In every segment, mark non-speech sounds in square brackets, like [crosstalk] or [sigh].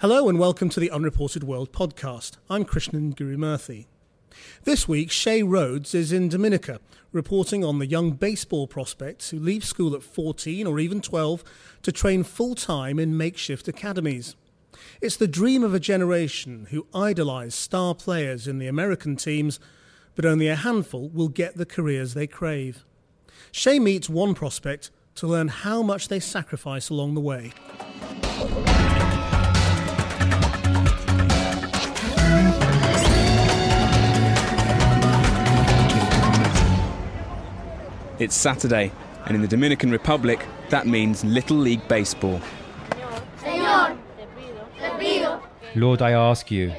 Hello and welcome to the Unreported World podcast. I'm Krishnan Guru-Murthy. This week, Seyi Rhodes is in Dominica, reporting on the young baseball prospects who leave school at 14 or even 12 to train full time in makeshift academies. It's the dream of a generation who idolise star players in the American teams, but only a handful will get the careers they crave. Seyi meets one prospect to learn how much they sacrifice along the way. It's Saturday, and in the Dominican Republic, that means Little League Baseball. Lord, I ask you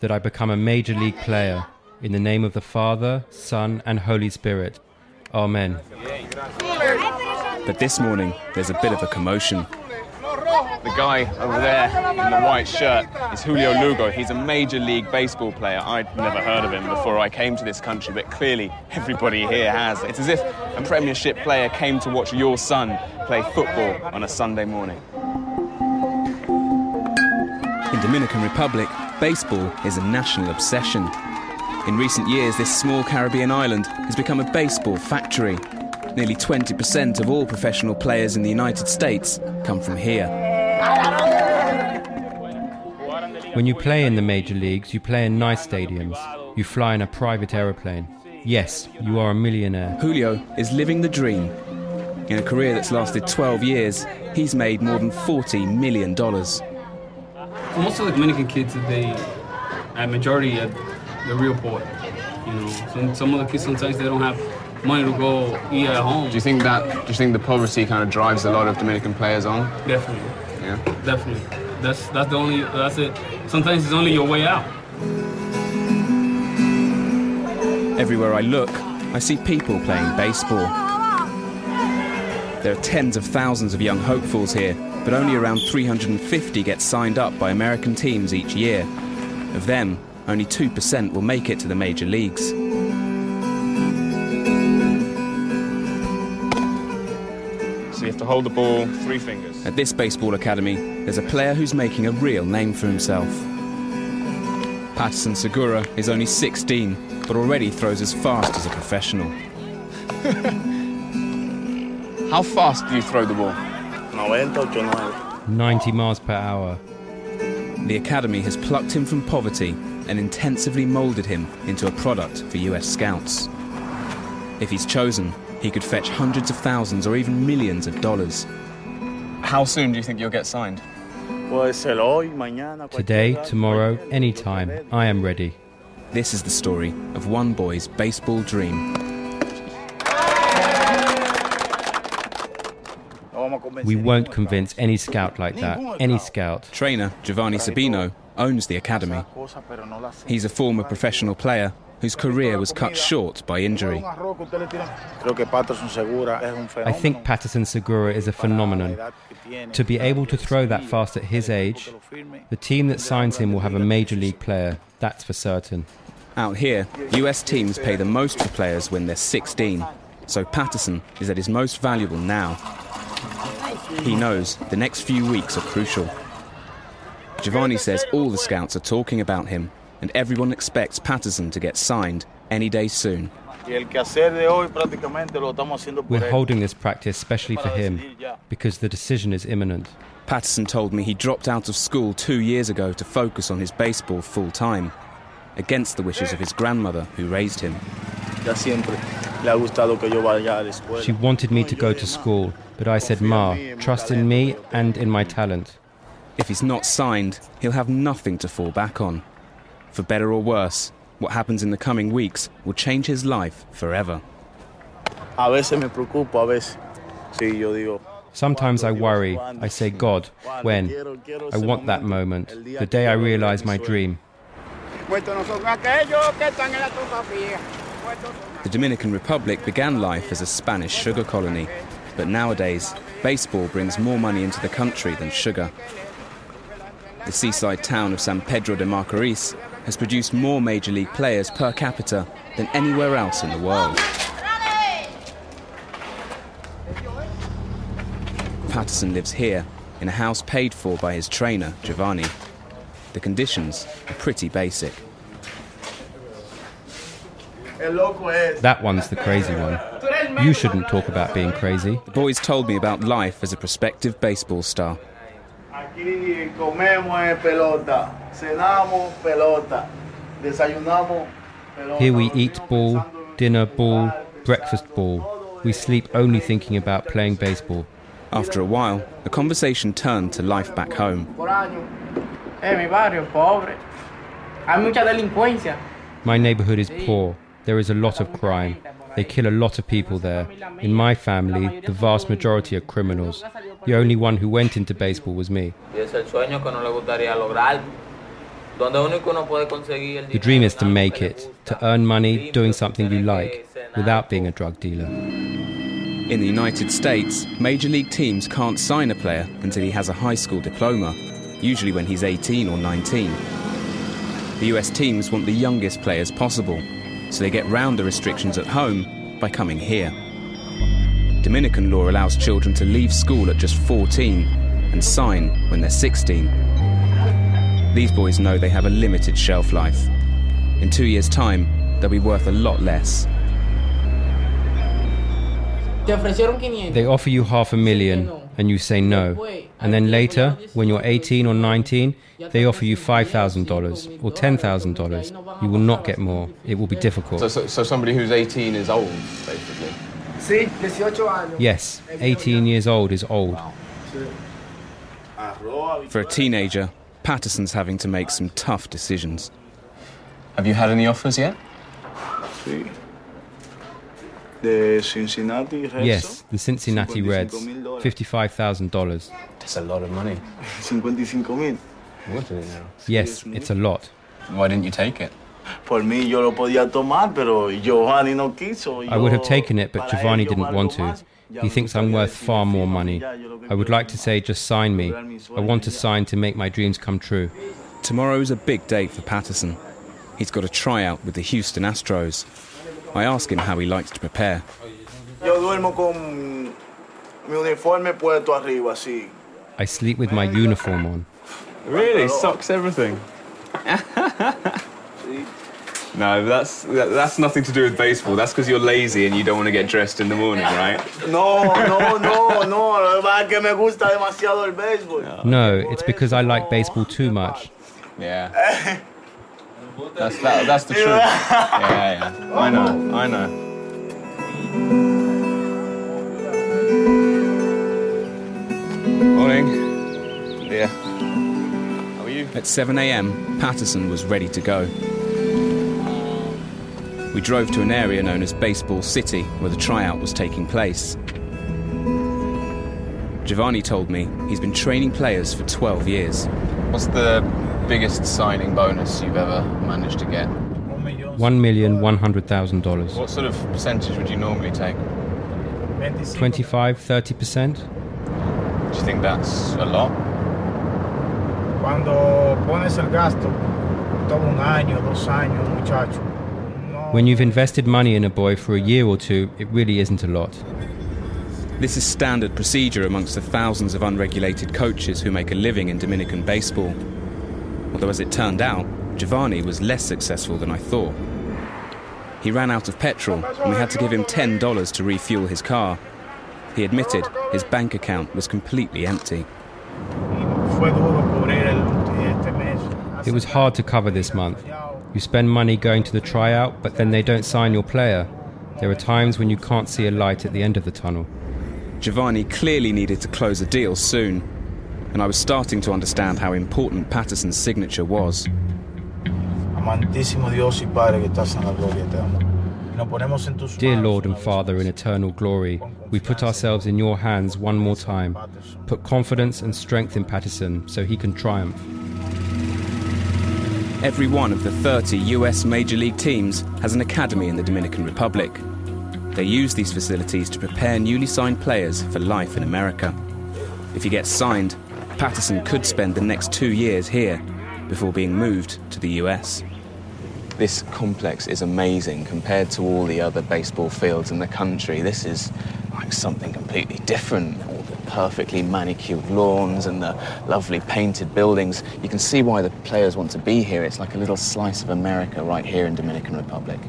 that I become a major league player in the name of the Father, Son, and Holy Spirit. Amen. But this morning, there's a bit of a commotion. The guy over there in the white shirt is Julio Lugo. He's a Major League Baseball player. I'd never heard of him before I came to this country, but clearly everybody here has. It's as if a Premiership player came to watch your son play football on a Sunday morning. In Dominican Republic, baseball is a national obsession. In recent years, this small Caribbean island has become a baseball factory. Nearly 20% of all professional players in the United States come from here. When you play in the major leagues, you play in nice stadiums. You fly in a private aeroplane. Yes, you are a millionaire. Julio is living the dream. In a career that's lasted 12 years, he's made more than $40 million. Most of the Dominican kids, they, a majority, are the real poor. You know, some, some of the kids sometimes they don't have money to go eat at home. Do you think that? Do you think the poverty kind of drives a lot of Dominican players on? Definitely, Yeah. definitely. That's that's the only. That's it. Sometimes it's only your way out. Everywhere I look, I see people playing baseball. There are tens of thousands of young hopefuls here, but only around 350 get signed up by American teams each year. Of them, only 2% will make it to the major leagues. Have to hold the ball three fingers. At this baseball academy, there's a player who's making a real name for himself. Patterson Segura is only 16, but already throws as fast as a professional. [laughs] How fast do you throw the ball? 90 miles per hour. The academy has plucked him from poverty and intensively moulded him into a product for US scouts. If he's chosen, he could fetch hundreds of thousands or even millions of dollars. How soon do you think you'll get signed? Today, tomorrow, anytime, I am ready. This is the story of one boy's baseball dream. We won't convince any scout like that. Any scout. Trainer Giovanni Sabino owns the academy. He's a former professional player whose career was cut short by injury. I think Patterson Segura is a phenomenon. To be able to throw that fast at his age, the team that signs him will have a major league player, that's for certain. Out here, US teams pay the most for players when they're 16, so Patterson is at his most valuable now. He knows the next few weeks are crucial. Giovanni says all the scouts are talking about him, and everyone expects Patterson to get signed any day soon. We're holding this practice specially for him because the decision is imminent. Patterson told me he dropped out of school two years ago to focus on his baseball full time, against the wishes of his grandmother who raised him. She wanted me to go to school, but I said, Ma, trust in me and in my talent. If he's not signed, he'll have nothing to fall back on. For better or worse, what happens in the coming weeks will change his life forever. Sometimes I worry. I say, God, when? I want that moment, the day I realize my dream. The Dominican Republic began life as a Spanish sugar colony, but nowadays, baseball brings more money into the country than sugar. The seaside town of San Pedro de Macorís has produced more major league players per capita than anywhere else in the world. Patterson lives here, in a house paid for by his trainer, Giovanni. The conditions are pretty basic. That one's the crazy one. You shouldn't talk about being crazy. The boys told me about life as a prospective baseball star. Aquí comemos pelota, cenamos pelota, desayunamos pelota. Here we eat ball, dinner ball, breakfast ball. We sleep only thinking about playing baseball. After a while, the conversation turned to life back home. por año. Eh, mi barrio, pobre. Hay mucha delincuencia. My neighborhood is poor. There is a lot of crime. They kill a lot of people there. In my family, the vast majority are criminals. The only one who went into baseball was me. The dream is to make it, to earn money doing something you like, without being a drug dealer. In the United States, major league teams can't sign a player until he has a high school diploma, usually when he's 18 or 19. The US teams want the youngest players possible, so they get round the restrictions at home by coming here. Dominican law allows children to leave school at just 14 and sign when they're 16. These boys know they have a limited shelf life. In two years' time, they'll be worth a lot less. Te ofrecieron 500. They offer you half a million and you say no. And then later, when you're 18 or 19, they offer you $5,000 or $10,000. You will not get more. It will be difficult. so, so somebody who's 18 is old, basically. Sí, 18 años. Yes, 18 years old is old. For a teenager, Patterson's having to make some tough decisions. Have you had any offers yet? Sí. De Cincinnati Reds. Yes, the Cincinnati Reds, $55,000. That's a lot of money. 55 mil. What is it now? Yes, it's a lot. Why didn't you take it? Por mí yo lo podía tomar, pero Giovanni no quiso. I would have taken it, but Giovanni didn't want to. Más. Ya He thinks I'm worth far more money. ya, yo lo que I would like to say, just sign me. I want to sueño ya". sign to make my dreams come true. Tomorrow is a big day for Patterson. He's got a tryout with the Houston Astros. I ask him how he likes to prepare. Yo duermo con mi uniforme puesto arriba, así. I sleep with my uniform on. Really? Socks, everything? No, that's that, that's nothing to do with baseball. That's because you're lazy and you don't want to get dressed in the morning, right? No, no, no, no. Lo que pasa es que me gusta demasiado el béisbol. No, it's because I like baseball too much. Yeah. [laughs] That's that, that's the truth. Yeah, yeah. I know. I know. Morning. Yeah. How are you? At 7 a.m., Patterson was ready to go. We drove to an area known as Baseball City, where the tryout was taking place. Giovanni told me he's been training players for 12 years. What's the biggest signing bonus you've ever managed to get? $1,100,000. What sort of percentage would you normally take? 25, 30%? Do you think that's a lot? Cuando pones el gasto, todo un año, dos años, muchacho. No- When you've invested money in a boy for a year or two, it really isn't a lot. This is standard procedure amongst the thousands of unregulated coaches who make a living in Dominican baseball. Although, as it turned out, Giovanni was less successful than I thought. He ran out of petrol, and we had to give him $10 to refuel his car. He admitted his bank account was completely empty. Fue duro cubrir el- este mes. It was hard to cover this month. You spend money going to the tryout, but then they don't sign your player. There are times when you can't see a light at the end of the tunnel. Giovanni clearly needed to close a deal soon, and I was starting to understand how important Patterson's signature was. Amantísimo Dios y Padre que estás en la gloria, te amo. Y nos ponemos en tus Dear Lord and Father in eternal glory, we put ourselves in your hands one more time. Put confidence and strength in Patterson so he can triumph. Every one of the 30 US Major League teams has an academy in the Dominican Republic. They use these facilities to prepare newly signed players for life in America. If he gets signed, Patterson could spend the next two years here before being moved to the US. This complex is amazing compared to all the other baseball fields in the country. This is like something completely different. Perfectly manicured lawns and the lovely painted buildings. You can see why the players want to be here. It's like a little slice of America right here in Dominican Republic.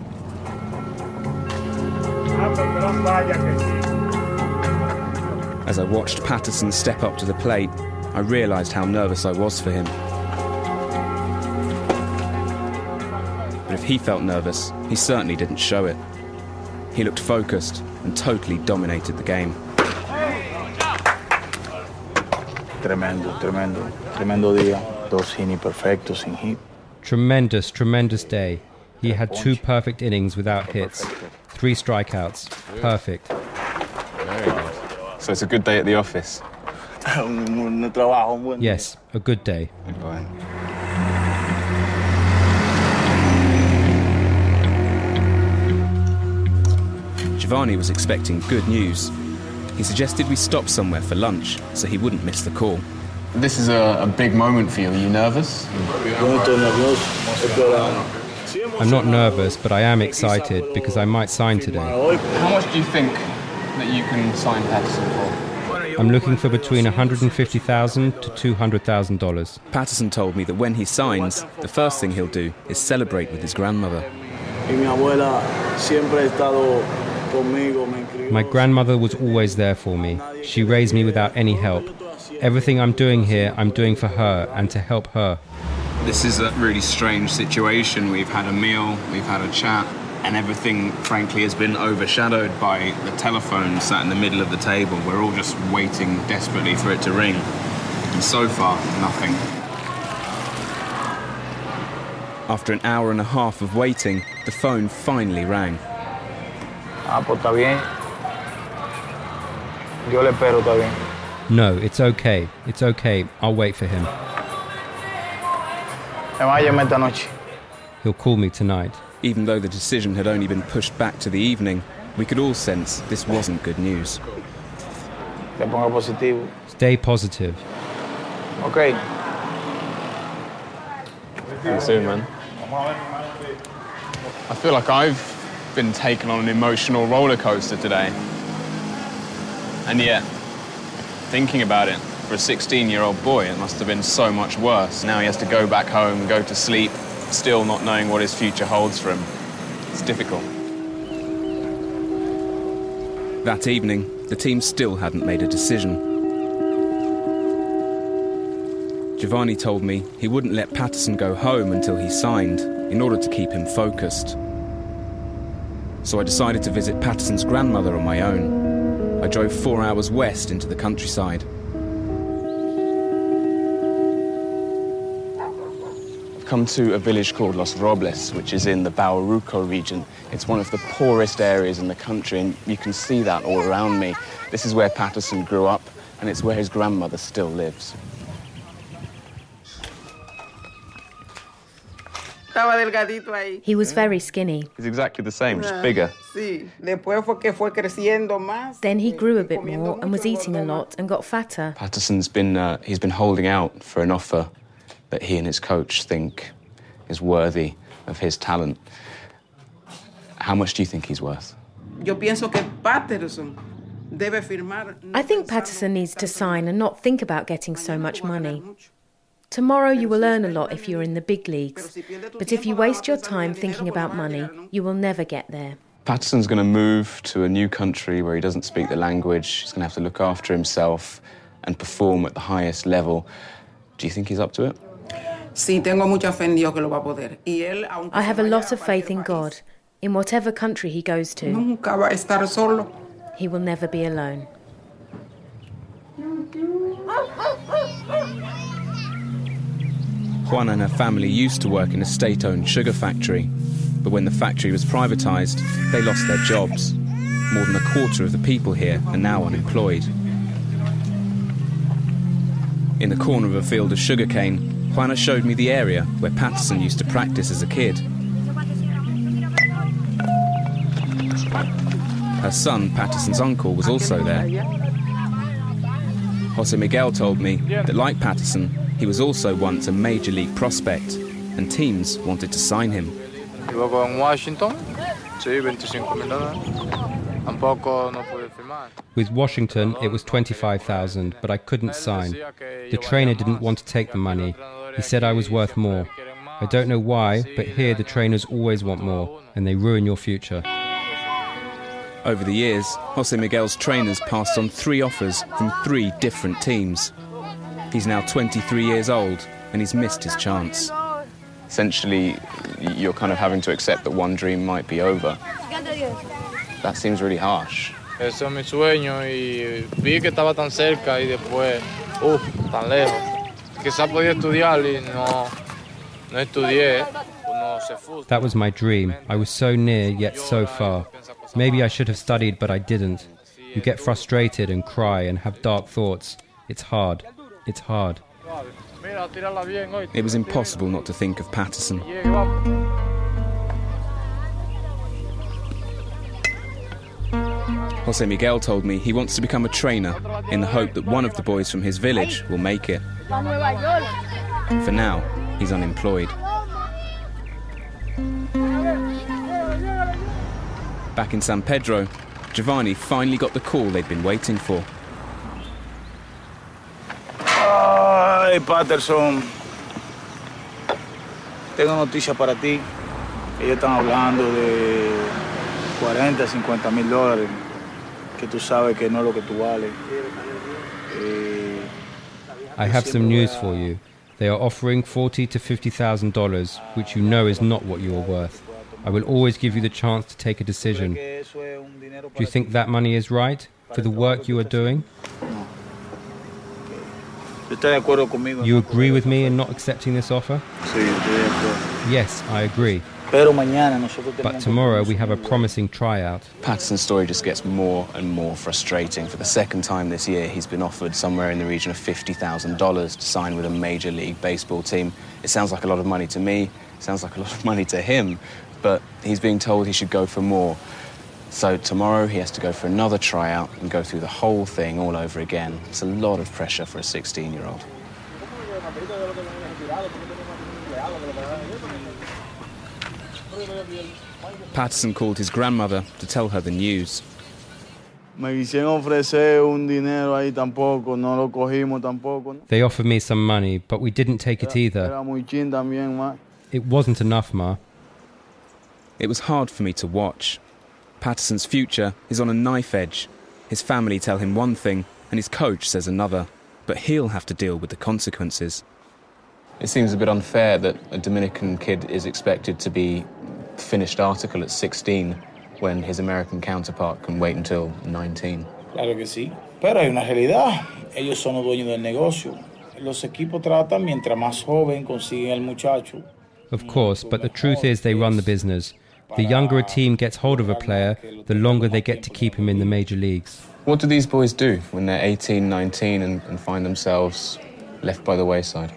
As I watched Patterson step up to the plate, I realised how nervous I was for him. But if he felt nervous, he certainly didn't show it. He looked focused and totally dominated the game. Tremendo, tremendo, tremendo día. Dos inning perfectos sin hit. Tremendous, tremendous day. He had two perfect innings without hits, three strikeouts. Perfect. Very good. So it's a good day at the office. [laughs] un trabajo, un buen Yes, a good day. Goodbye. Giovanni was expecting good news. He suggested we stop somewhere for lunch so he wouldn't miss the call. This is a, a big moment for you. Are you nervous? Yo no estoy nervioso, pero I'm not nervous, but I am excited because I might sign today. How much do you think that you can sign Patterson for? I'm looking for between 150,000 to 200,000 dollars. Patterson told me that when he signs, the first thing he'll do is celebrate with his grandmother. Y mi abuela siempre ha estado conmigo, me crió. My grandmother was always there for me. She raised me without any help. Everything I'm doing here, I'm doing for her and to help her. This is a really strange situation. We've had a meal, we've had a chat, and everything, frankly, has been overshadowed by the telephone sat in the middle of the table. We're all just waiting desperately for it to ring. And so far, nothing. After an hour and a half of waiting, the phone finally rang. Ah, pues está bien. Yo le espero, está bien. No, it's okay. It's okay. I'll wait for him. Me va a llamar esta noche. He'll call me tonight. Even though the decision had only been pushed back to the evening, we could all sense this wasn't good news. Te pongo positivo. Stay positive. Ok. See you soon, man. I feel like I've been taken on an emotional roller coaster today. And yet, thinking about it, for a 16 year old boy, it must have been so much worse. Now he has to go back home, go to sleep, still not knowing what his future holds for him. It's difficult. That evening, the team still hadn't made a decision. Giovanni told me he wouldn't let Patterson go home until he signed in order to keep him focused. So I decided to visit Patterson's grandmother on my own. I drove four hours west into the countryside. I've come to a village called Los Robles, which is in the Bahoruco region. It's one of the poorest areas in the country, and you can see that all around me. This is where Patterson grew up, and it's where his grandmother still lives. Estaba delgadito ahí. He was very skinny. He's exactly the same, just bigger. Sí. Después fue que fue creciendo más. Then he grew a bit more and was eating a lot and got fatter. Patterson's been uh, he's been holding out for an offer that he and his coach think is worthy of his talent. How much do you think he's worth? Yo pienso que Patterson debe firmar. I think Patterson needs to sign and not think about getting so much money. Tomorrow you will earn a lot if you're in the big leagues, but if you waste your time thinking about money, you will never get there. Patterson's going to move to a new country where he doesn't speak the language. He's going to have to look after himself and perform at the highest level. Do you think he's up to it? Sí, tengo mucha fe en Dios que lo va a poder. Y él, aunque I have a lot of faith in God. In whatever country he goes to, Nunca va a estar solo. he will never be alone. [laughs] Juana and her family used to work in a state owned sugar factory, but when the factory was privatised, they lost their jobs. More than a quarter of the people here are now unemployed. In the corner of a field of sugarcane, Juana showed me the area where Patterson used to practice as a kid. Her son, Patterson's uncle, was also there. Jose Miguel told me that, like Patterson, he was also once a major league prospect, and teams wanted to sign him. Vivo con Washington. Sí, 25 mil dólares. Tampoco no pude firmar. With Washington, it was 25,000, but I couldn't sign. The trainer didn't want to take the money. He said I was worth more. I don't know why, but here the trainers always want more, and they ruin your future. Over the years, Jose Miguel's trainers passed on three offers from three different teams. He's now 23 years old, and he's missed his chance. Essentially, you're kind of having to accept that one dream might be over. That seems really harsh. Ese es mi sueño y vi que estaba tan cerca y después, uff, tan lejos. Quizás podía estudiar y no, no estudié. That was my dream. I was so near, yet so far. Maybe I should have studied, but I didn't. You get frustrated and cry and have dark thoughts. It's hard. It's hard. It was impossible not to think of Patterson. Jose Miguel told me he wants to become a trainer in the hope that one of the boys from his village will make it. For now, he's unemployed. Back in San Pedro, Giovanni finally got the call they'd been waiting for. Ay, Patterson. Tengo noticias para ti. Ellos están hablando de 40, 50 mil dólares. Que tú sabes que no es lo que tú vales. Eh, I have some news for you. They are offering forty to fifty thousand dollars, which you know is not what you are worth. I will always give you the chance to take a decision. Do you think that money is right for the work you are doing? You agree with me in not accepting this offer? Yes, I agree. But tomorrow we have a promising tryout. Patterson's story just gets more and more frustrating. For the second time this year, he's been offered somewhere in the region of $50,000 to sign with a Major League Baseball team. It sounds like a lot of money to me, it sounds like a lot of money to him, but he's being told he should go for more. So tomorrow he has to go for another tryout and go through the whole thing all over again. It's a lot of pressure for a 16 year old. Patterson called his grandmother to tell her the news. Me quisieron ofrecer un dinero ahí tampoco, no lo cogimos tampoco. They offered me some money, but we didn't take it either. Era muy chin también, ma. It wasn't enough, Ma. It was hard for me to watch. Patterson's future is on a knife edge. His family tell him one thing, and his coach says another. But he'll have to deal with the consequences. It seems a bit unfair that a Dominican kid is expected to be finished article at 16 when his American counterpart can wait until 19. Claro que sí. Pero hay una realidad. Ellos son los dueños del negocio. Los equipos tratan mientras más joven consiguen el muchacho. Of course, but the truth is they run the business. The younger a team gets hold of a player, the longer they get to keep him in the major leagues. What do these boys do when they're 18, 19 and, and find themselves left by the wayside?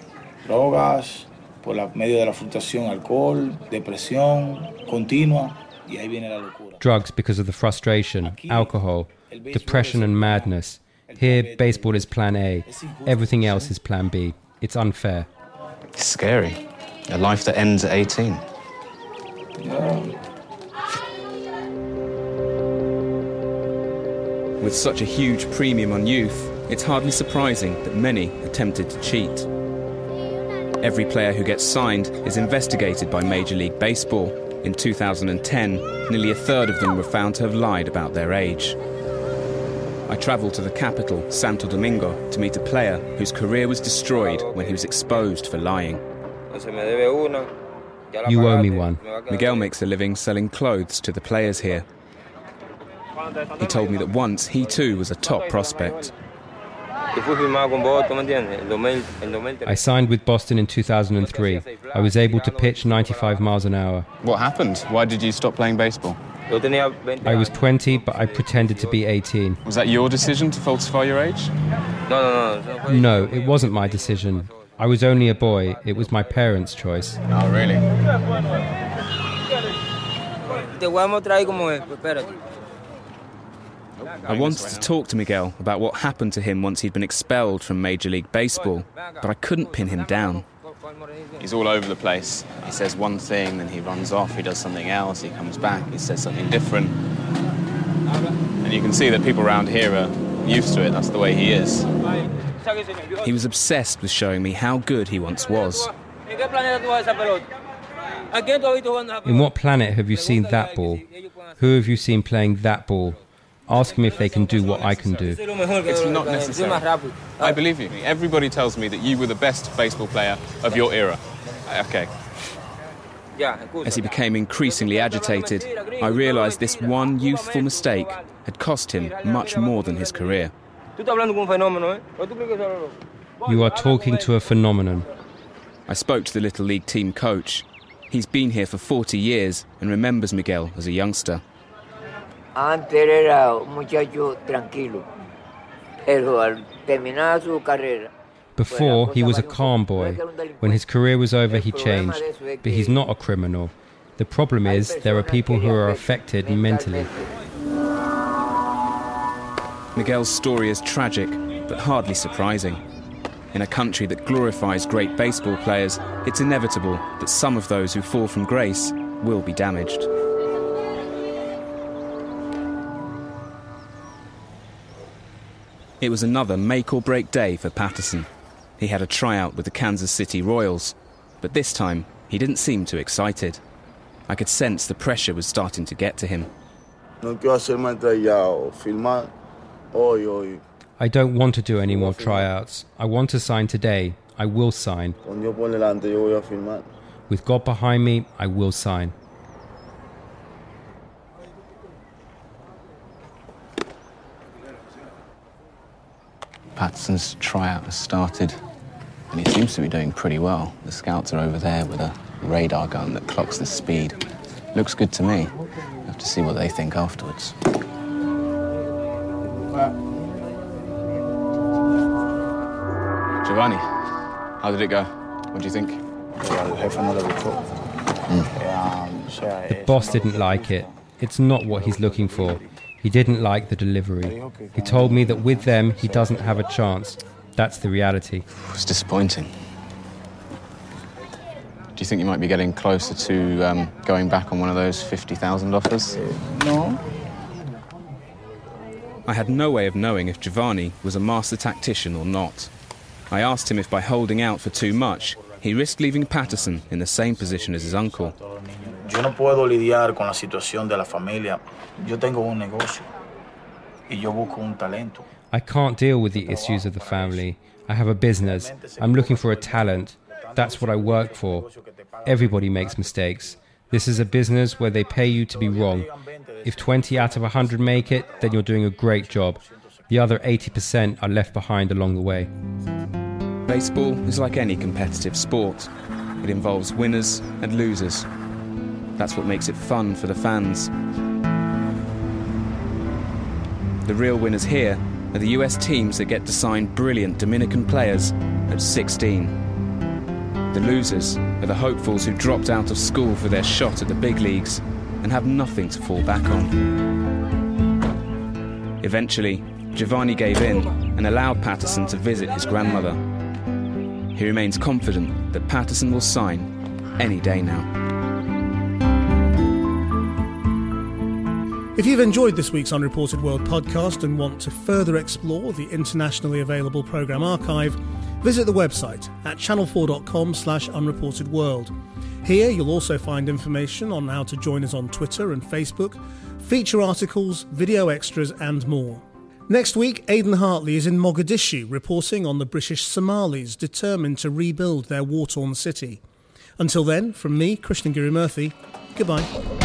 Drogas, por la medio de la frustración, alcohol, depresión continua, y ahí viene la locura. Drugs because of the frustration, alcohol, depression, and madness. Here, baseball is plan A, everything else is plan B. It's unfair. It's scary. A life that ends at 18. With such a huge premium on youth, it's hardly surprising that many attempted to cheat. Every player who gets signed is investigated by Major League Baseball. In 2010, nearly a third of them were found to have lied about their age. I travelled to the capital, Santo Domingo, to meet a player whose career was destroyed when he was exposed for lying. You owe me one. Miguel makes a living selling clothes to the players here. He told me that once he too was a top prospect. I signed with Boston in 2003. I was able to pitch 95 miles an hour. What happened? Why did you stop playing baseball? I was 20, but I pretended to be 18. Was that your decision to falsify your age? No, no, no. No, it wasn't my decision. I was only a boy. It was my parents' choice. Oh, really? I wanted to talk to Miguel about what happened to him once he'd been expelled from Major League Baseball, but I couldn't pin him down. He's all over the place. He says one thing, then he runs off, he does something else, he comes back, he says something different. And And you can see that people around here are used to it. That's the way he is. He was obsessed with showing me how good he once was. In what planet have you seen that ball? Who have you seen playing that ball? Ask him if they can do what I can do. It's not necessary. I believe you. Everybody tells me that you were the best baseball player of your era. Okay. As he became increasingly agitated, I realized this one youthful mistake had cost him much more than his career. You are talking to a phenomenon. I spoke to the Little League team coach. He's been here for 40 years and remembers Miguel as a youngster. Antes era un muchacho tranquilo, pero al terminar su carrera, Before, he was a calm boy. When his career was over, he changed. But he's not a criminal. The problem is, there are people who are affected mentally. Miguel's story is tragic, but hardly surprising. In a country that glorifies great baseball players, it's inevitable that some of those who fall from grace will be damaged. It was another make or break day for Patterson. He had a tryout with the Kansas City Royals, but this time he didn't seem too excited. I could sense the pressure was starting to get to him. Hoy, hoy. I don't want to do any more tryouts. I want to sign today. I will sign. Con Dios por delante, yo voy a filmar. With God behind me, I will sign. Patterson's tryout has started, and he seems to be doing pretty well. The scouts are over there with a radar gun that clocks the speed. Looks good to me. Have to see what they think afterwards. Giovanni, how did it go? What do you think? The boss didn't like it. It's not what he's looking for. He didn't like the delivery. He told me that with them, he doesn't have a chance. That's the reality. It's disappointing. Do you think you might be getting closer to um, going back on one of those 50,000 offers? No. I had no way of knowing if Giovanni was a master tactician or not. I asked him if by holding out for too much, he risked leaving Patterson in the same position as his uncle. Yo no puedo lidiar con la situación de la familia. Yo tengo un negocio y yo busco un talento. I can't deal with the issues of the family. I have a business. I'm looking for a talent. That's what I work for. Everybody makes mistakes. This is a business where they pay you to be wrong. If 20 out of 100 make it, then you're doing a great job. The other 80% are left behind along the way. Baseball is like any competitive sport. It involves winners and losers. That's what makes it fun for the fans. The real winners here are the US teams that get to sign brilliant Dominican players at 16. The losers are the hopefuls who dropped out of school for their shot at the big leagues and have nothing to fall back on. Eventually, Giovanni gave in and allowed Patterson to visit his grandmother. He remains confident that Patterson will sign any day now. If you've enjoyed this week's Unreported World podcast and want to further explore the internationally available programme archive, visit the website at channel4.com slash unreportedworld. Here you'll also find information on how to join us on Twitter and Facebook, feature articles, video extras and more. Next week, Aidan Hartley is in Mogadishu reporting on the British Somalis determined to rebuild their war-torn city. Until then, from me, Krishnan Guru-Murthy, goodbye.